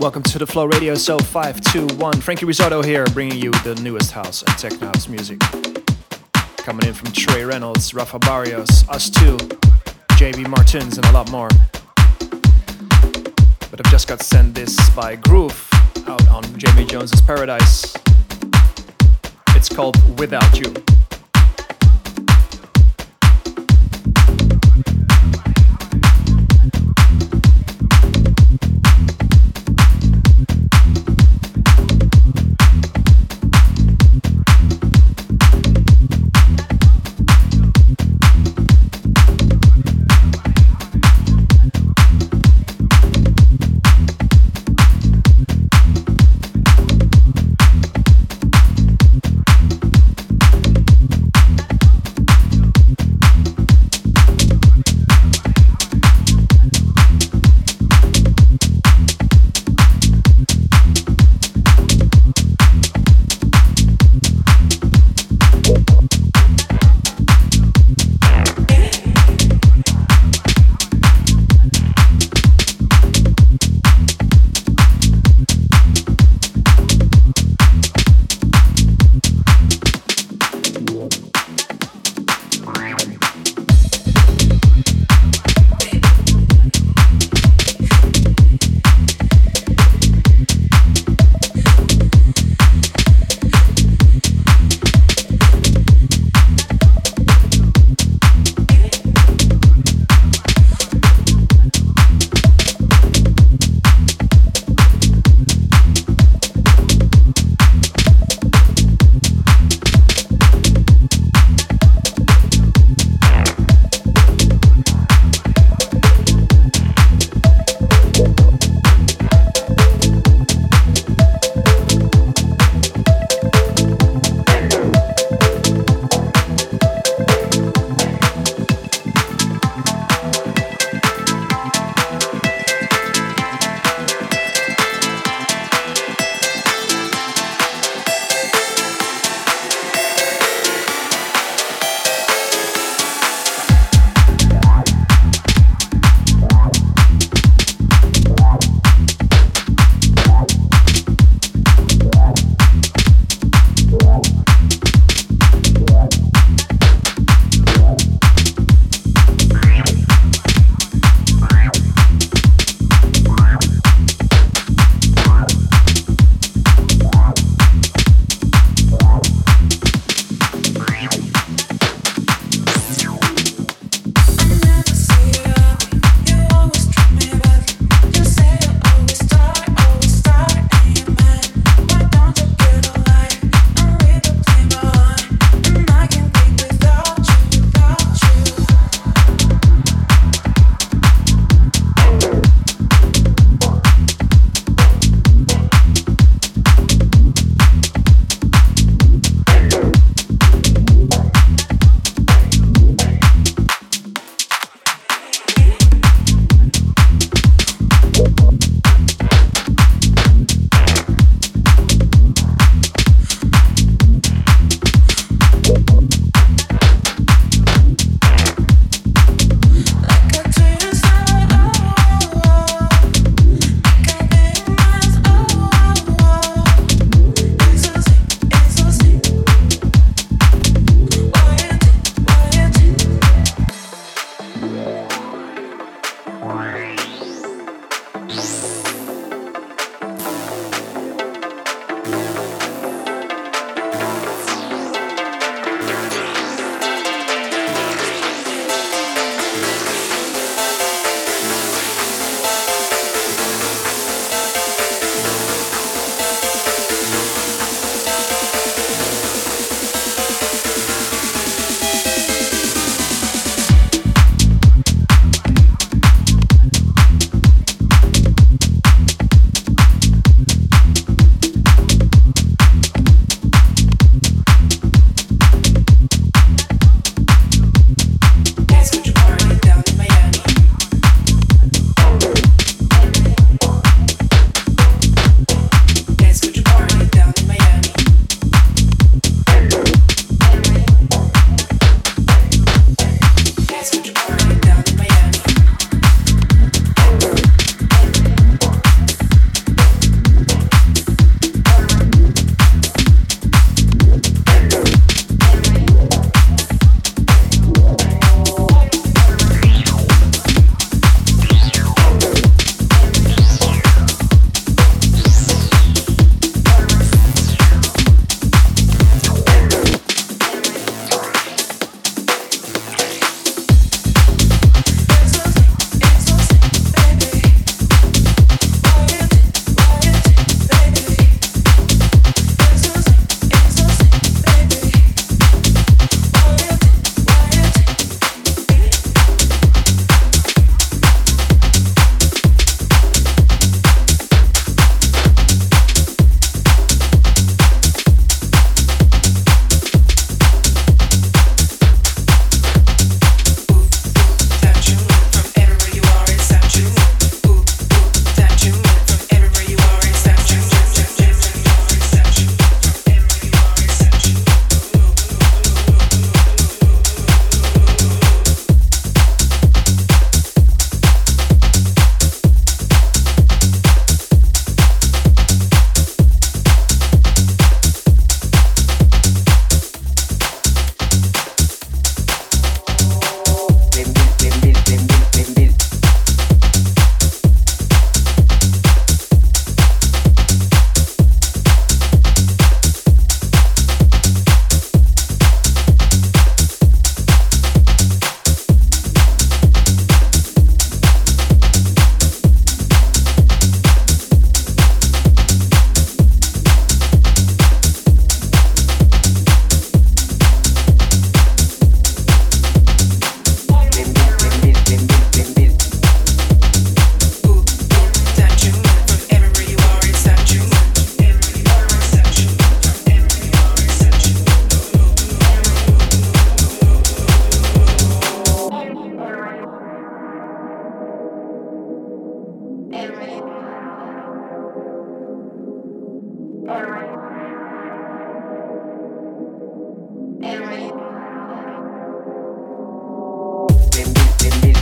Welcome to the Flow Radio Show 521. Franky Rizardo here, bringing you the newest house and techno house music. Coming in from Trey Reynolds, Rafa Barrios, us too, JB Martins, and a lot more. But I've just got sent this by Groove out on Jamie Jones's Paradise. It's called Without You.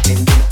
in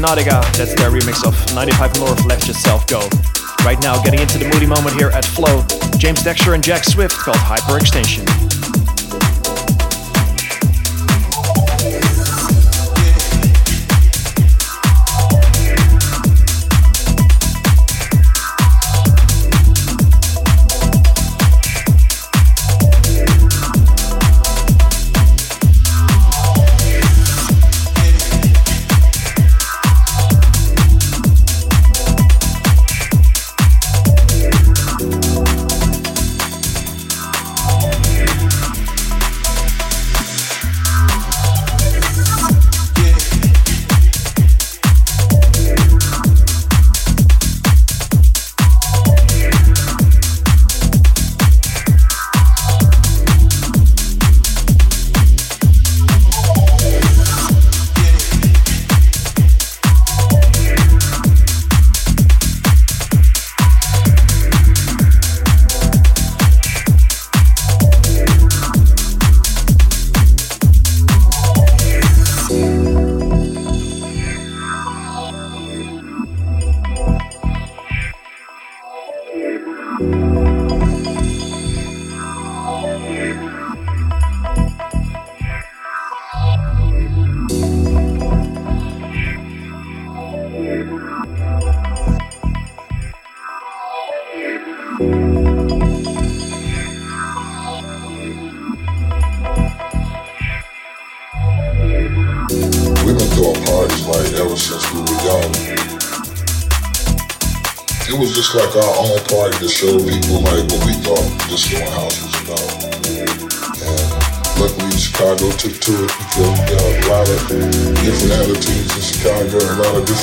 Nautica, that's their remix of 95 North Let Yourself Go. Right now, getting into the moody moment here at Flow, James Dexter and Jack Swift called Hyperextension.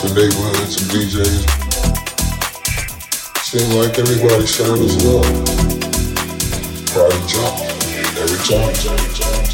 Of neighborhoods and DJs. Seemed like everybody showed us love. Party jumped every time.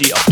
Week, courtesy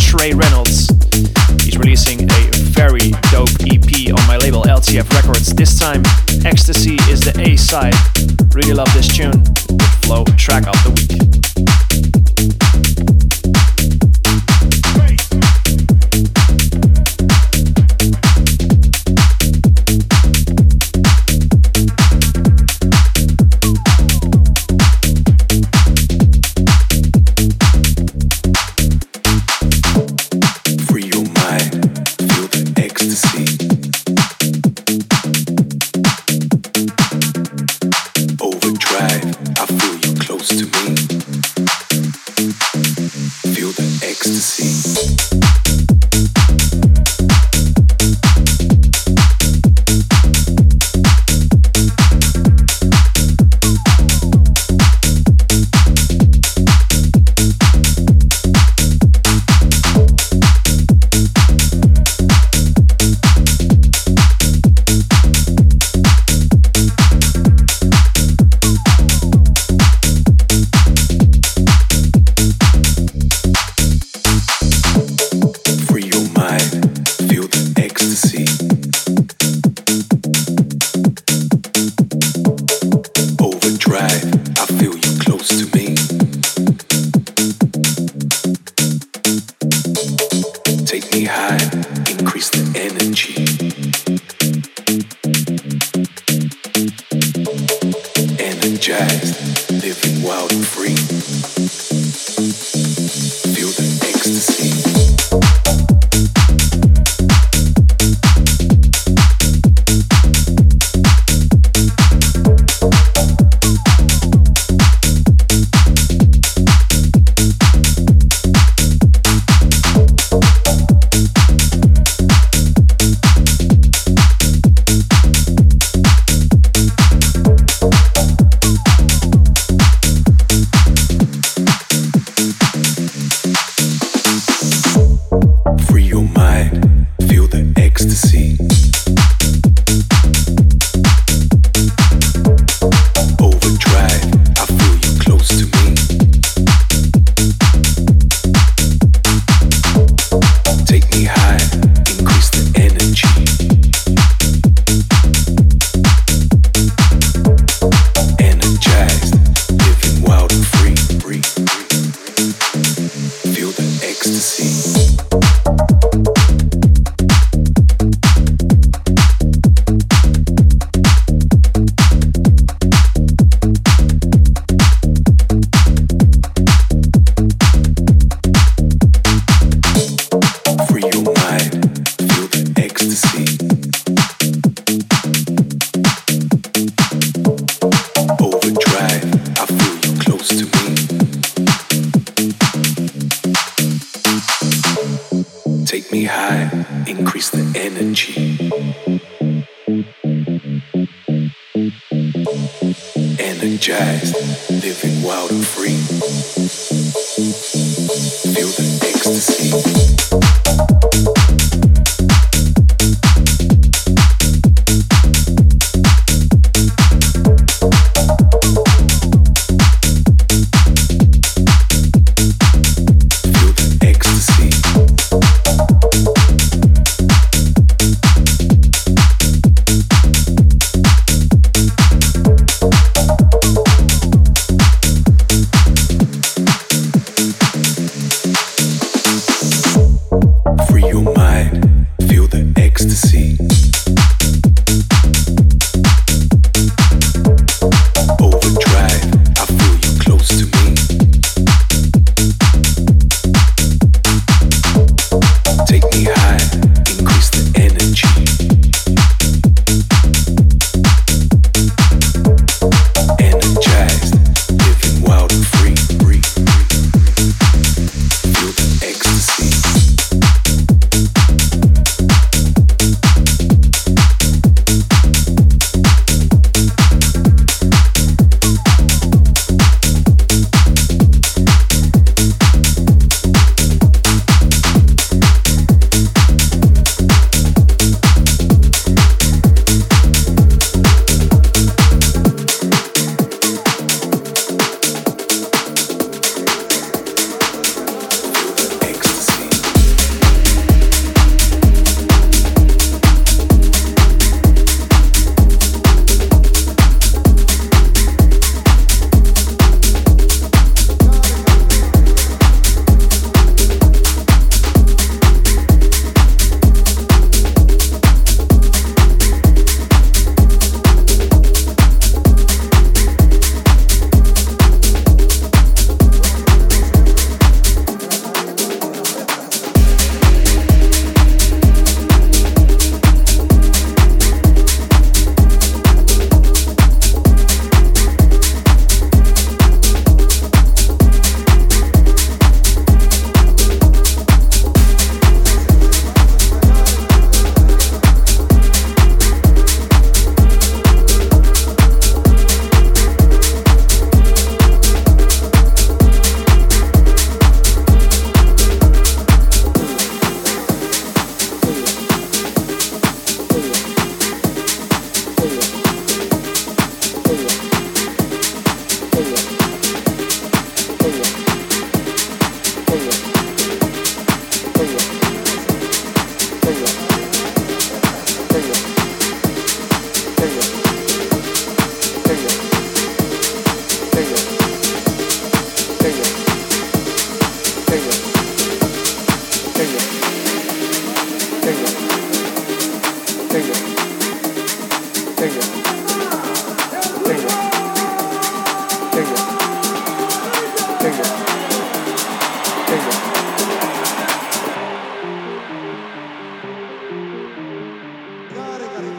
free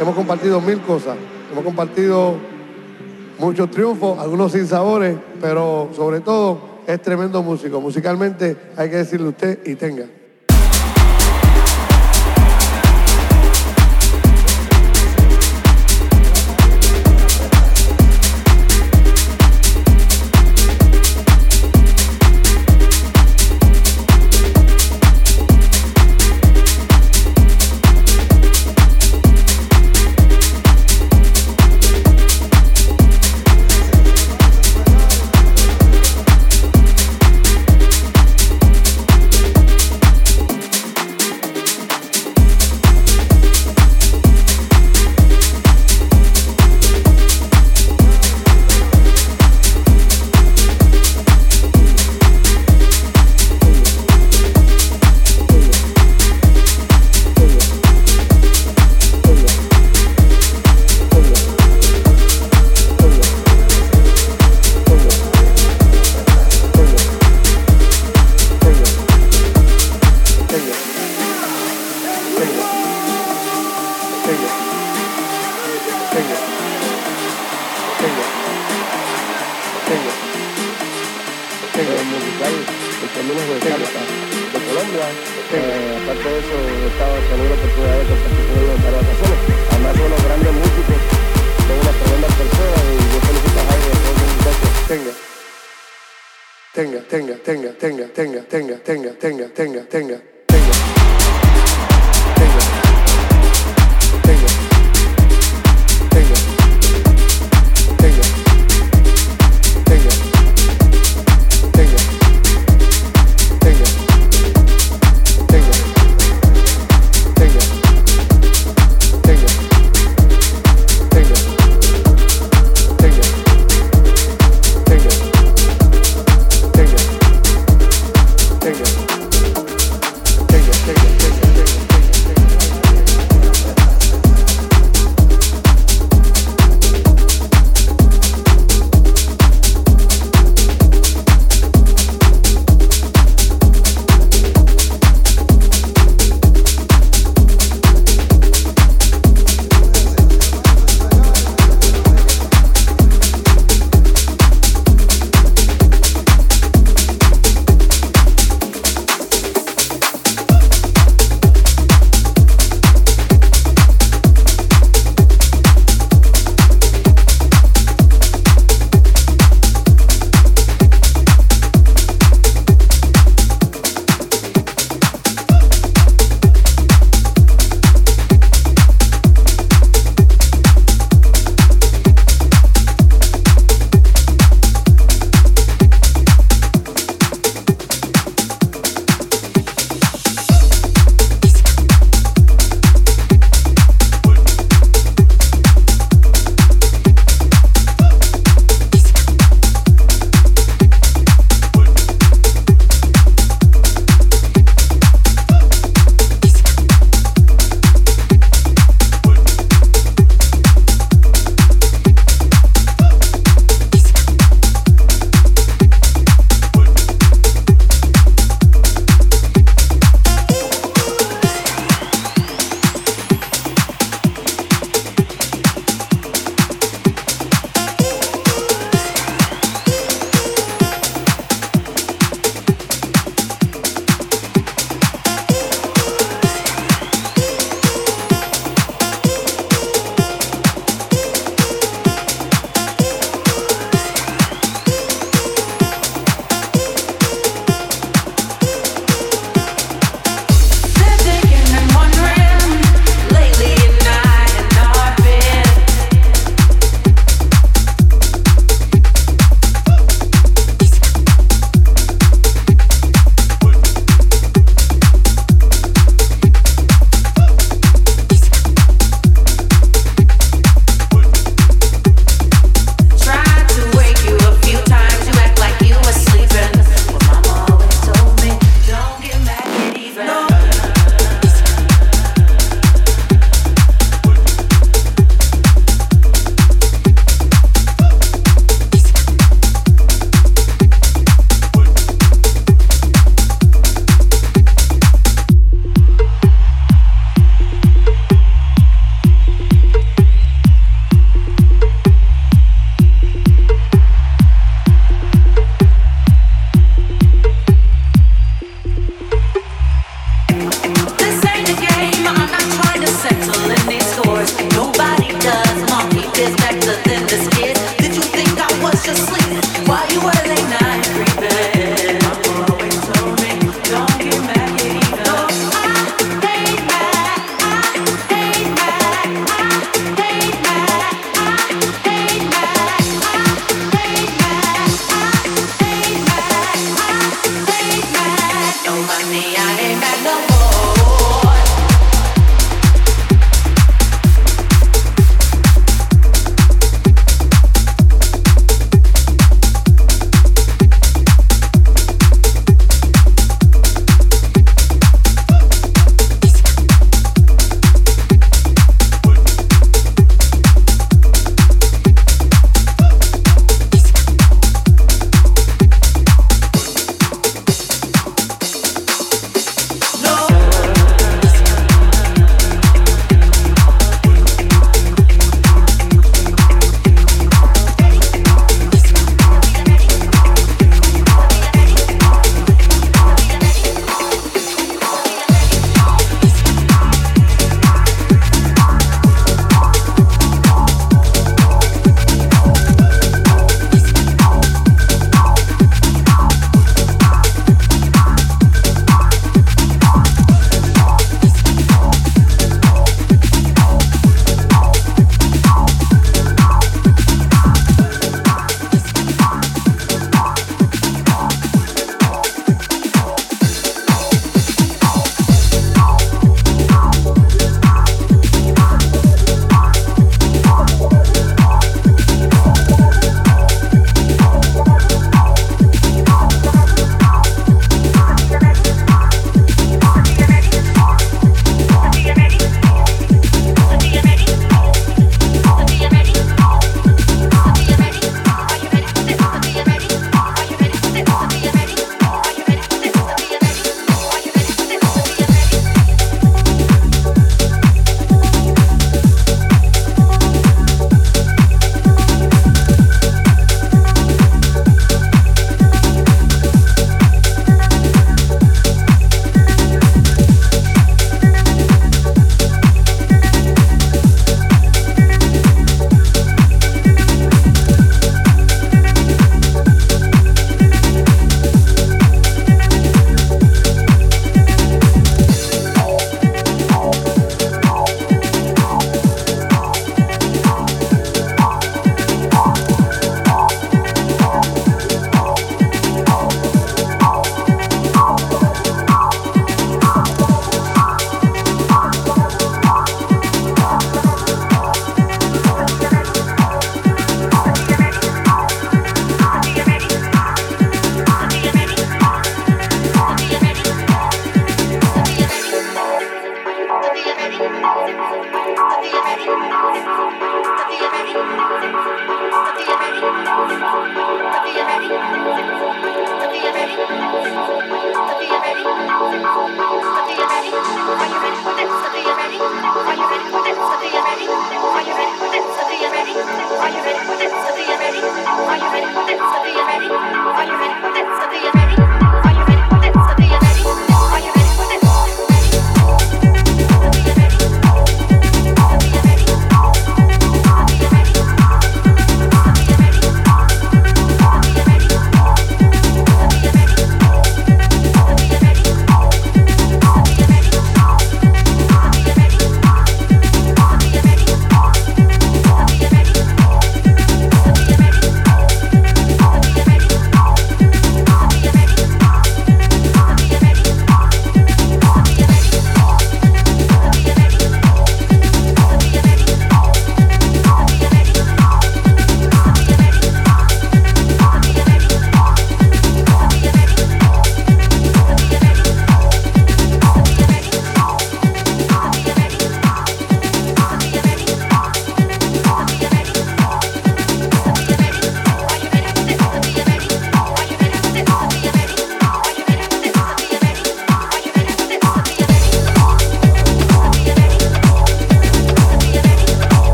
hemos compartido mil cosas. Hemos compartido muchos triunfos, algunos sin sabores, pero sobre todo es tremendo músico. Musicalmente hay que decirle usted y tenga.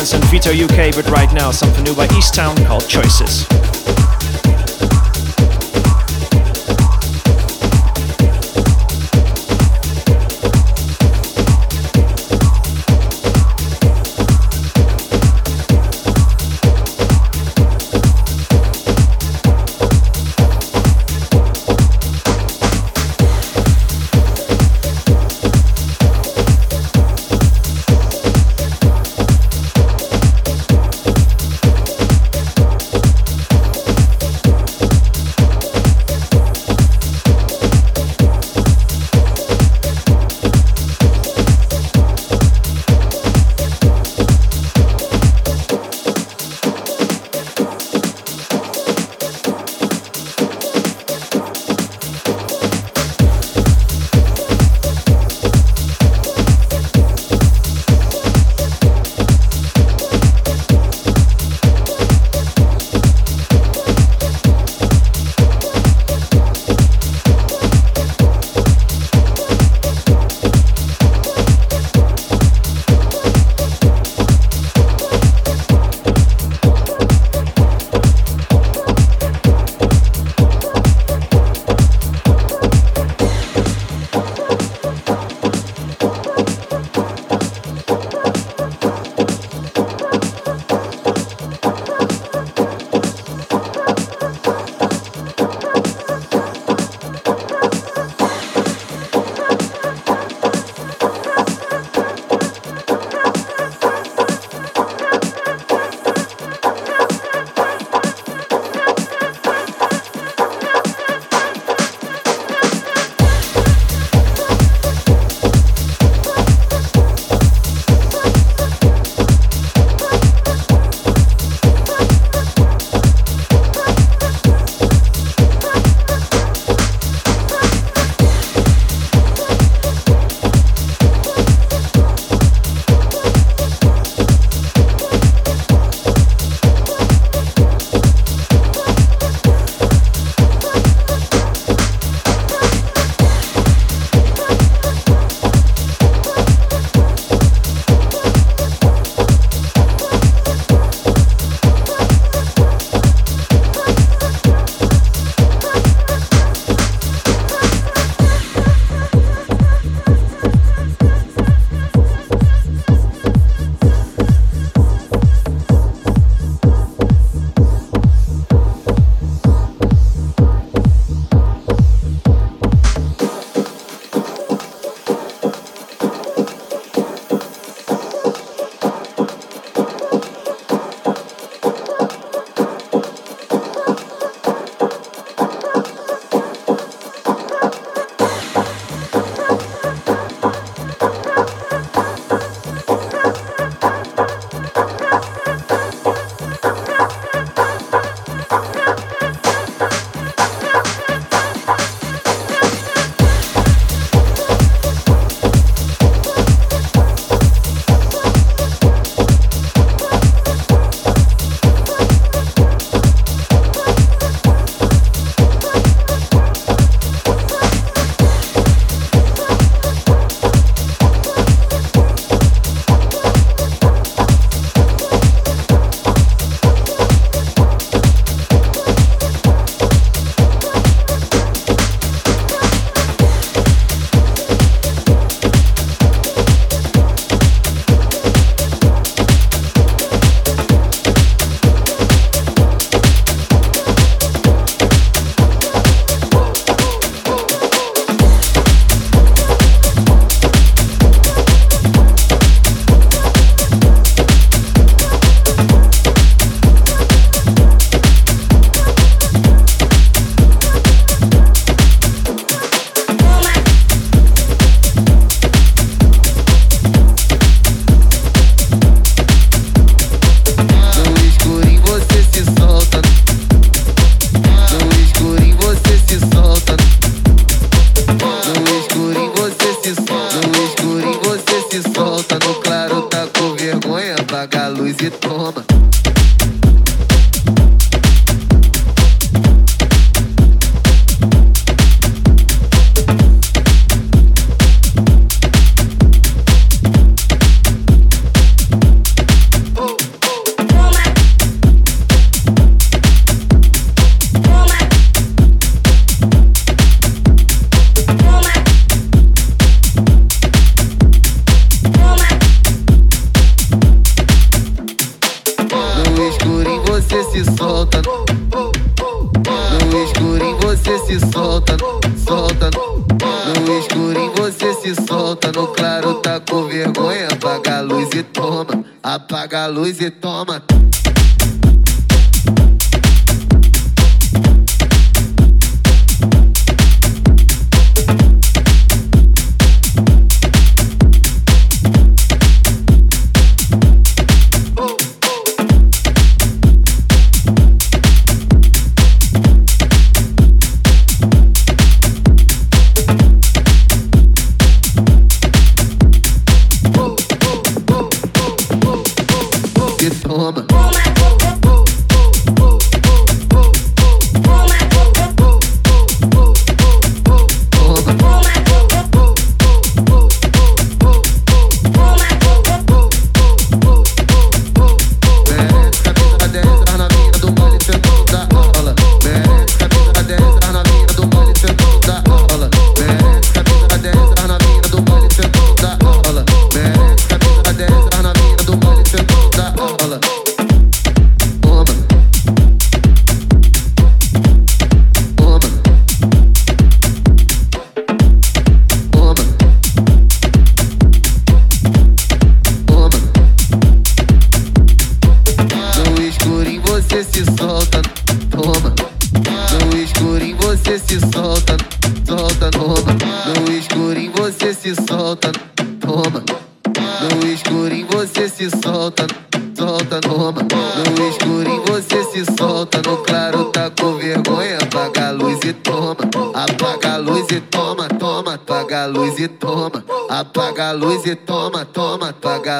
dance and Vito UK, but right now something new by Easttown called Choices.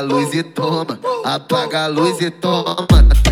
a luz e toma, apaga a luz e toma.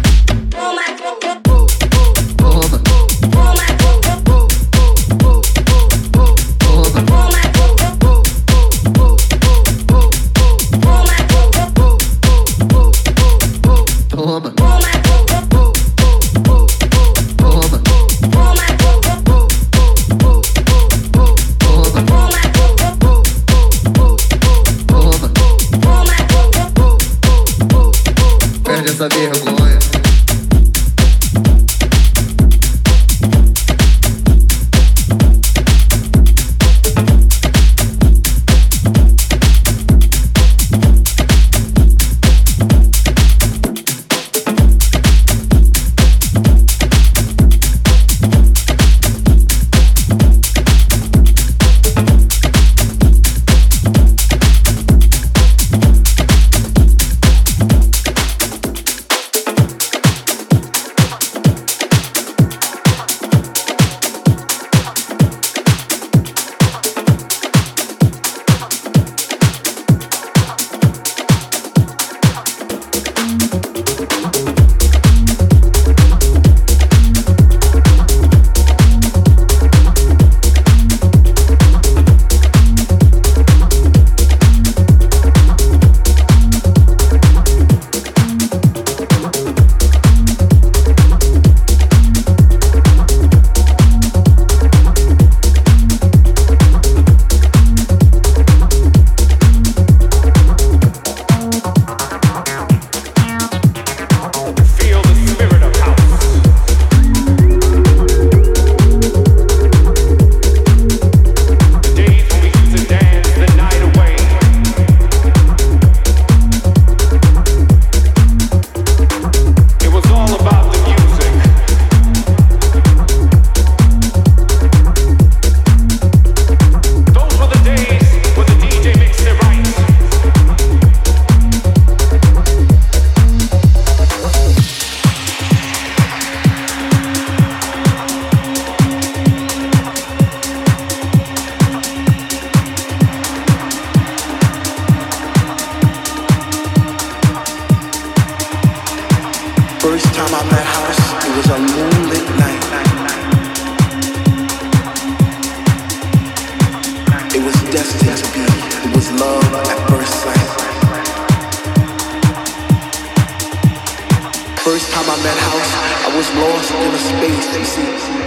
First time I met House, I was lost in a space sees me.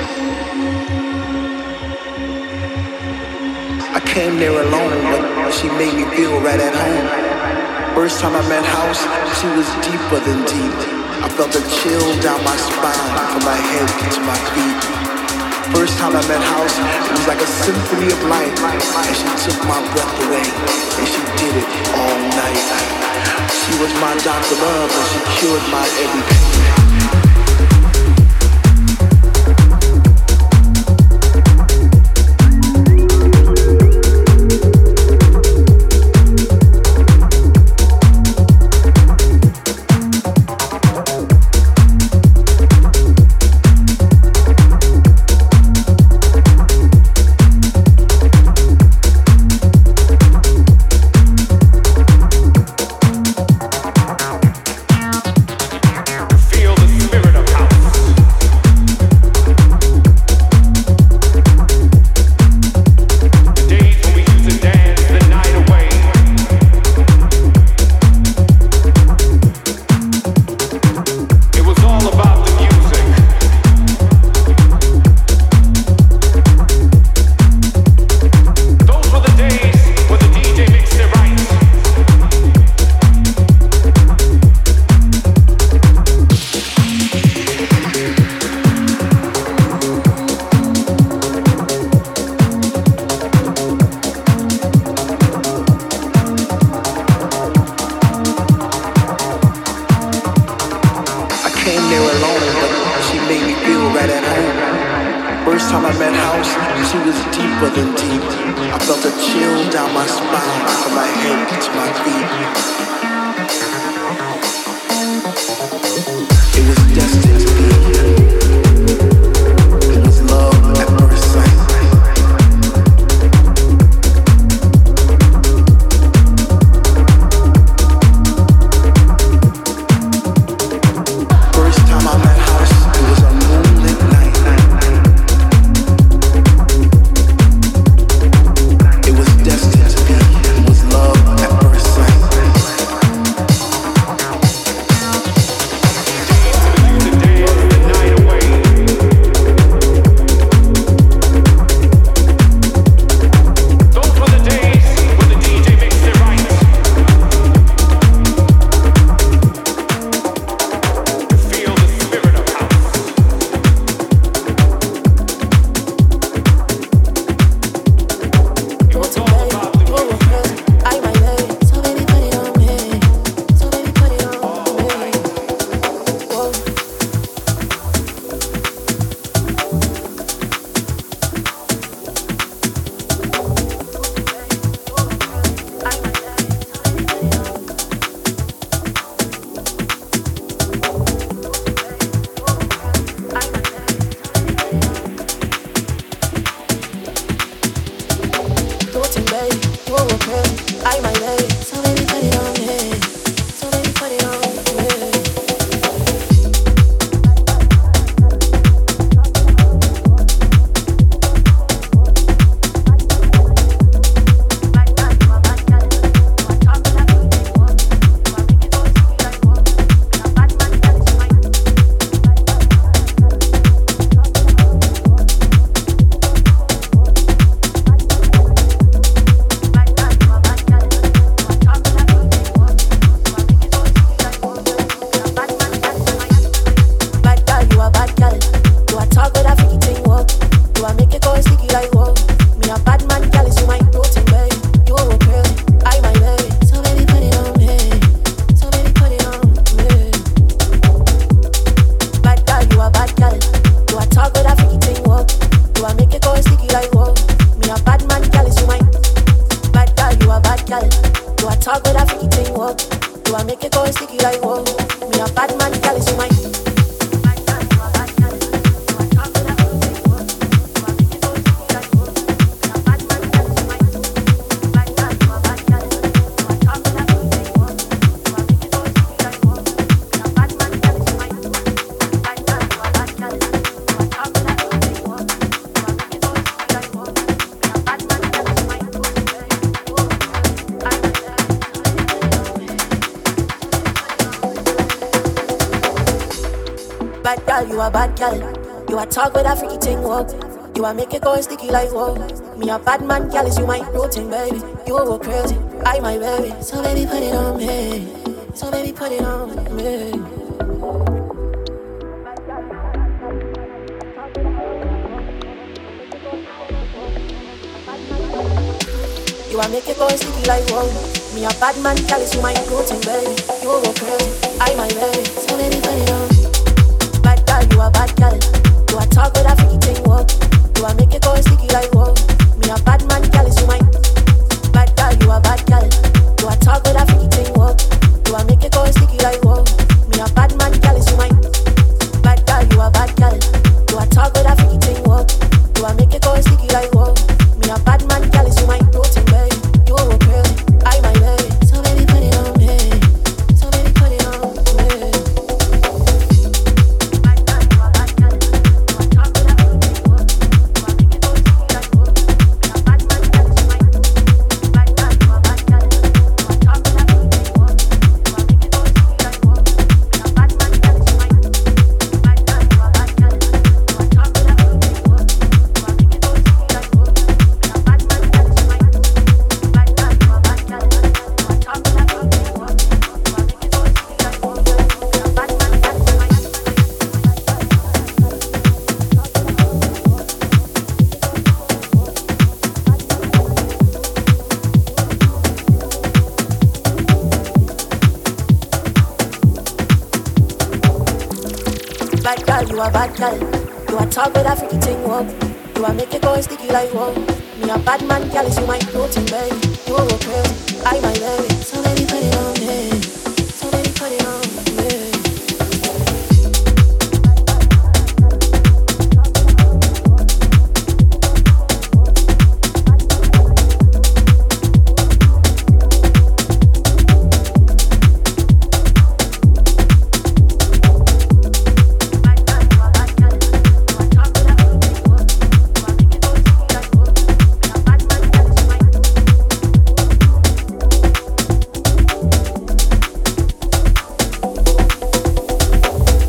I came there alone and looked, but she was deeper than deep. I felt a chill down my spine from my head to my feet. First time I met House, it was like a symphony of light, and she took my breath away, and she did it all night. She was my doctor love, and she cured my every pain. Talk like whoa. Me a bad man, callous, you my routine, baby. You go crazy, I my baby. So baby, put it on me. So baby, put it on me. You are making boys go sticky like whoa. Me a bad man, callous, you my routine, baby. You go crazy, I my baby. So baby, put it on. Bad girl, you a bad girl. You a talk with a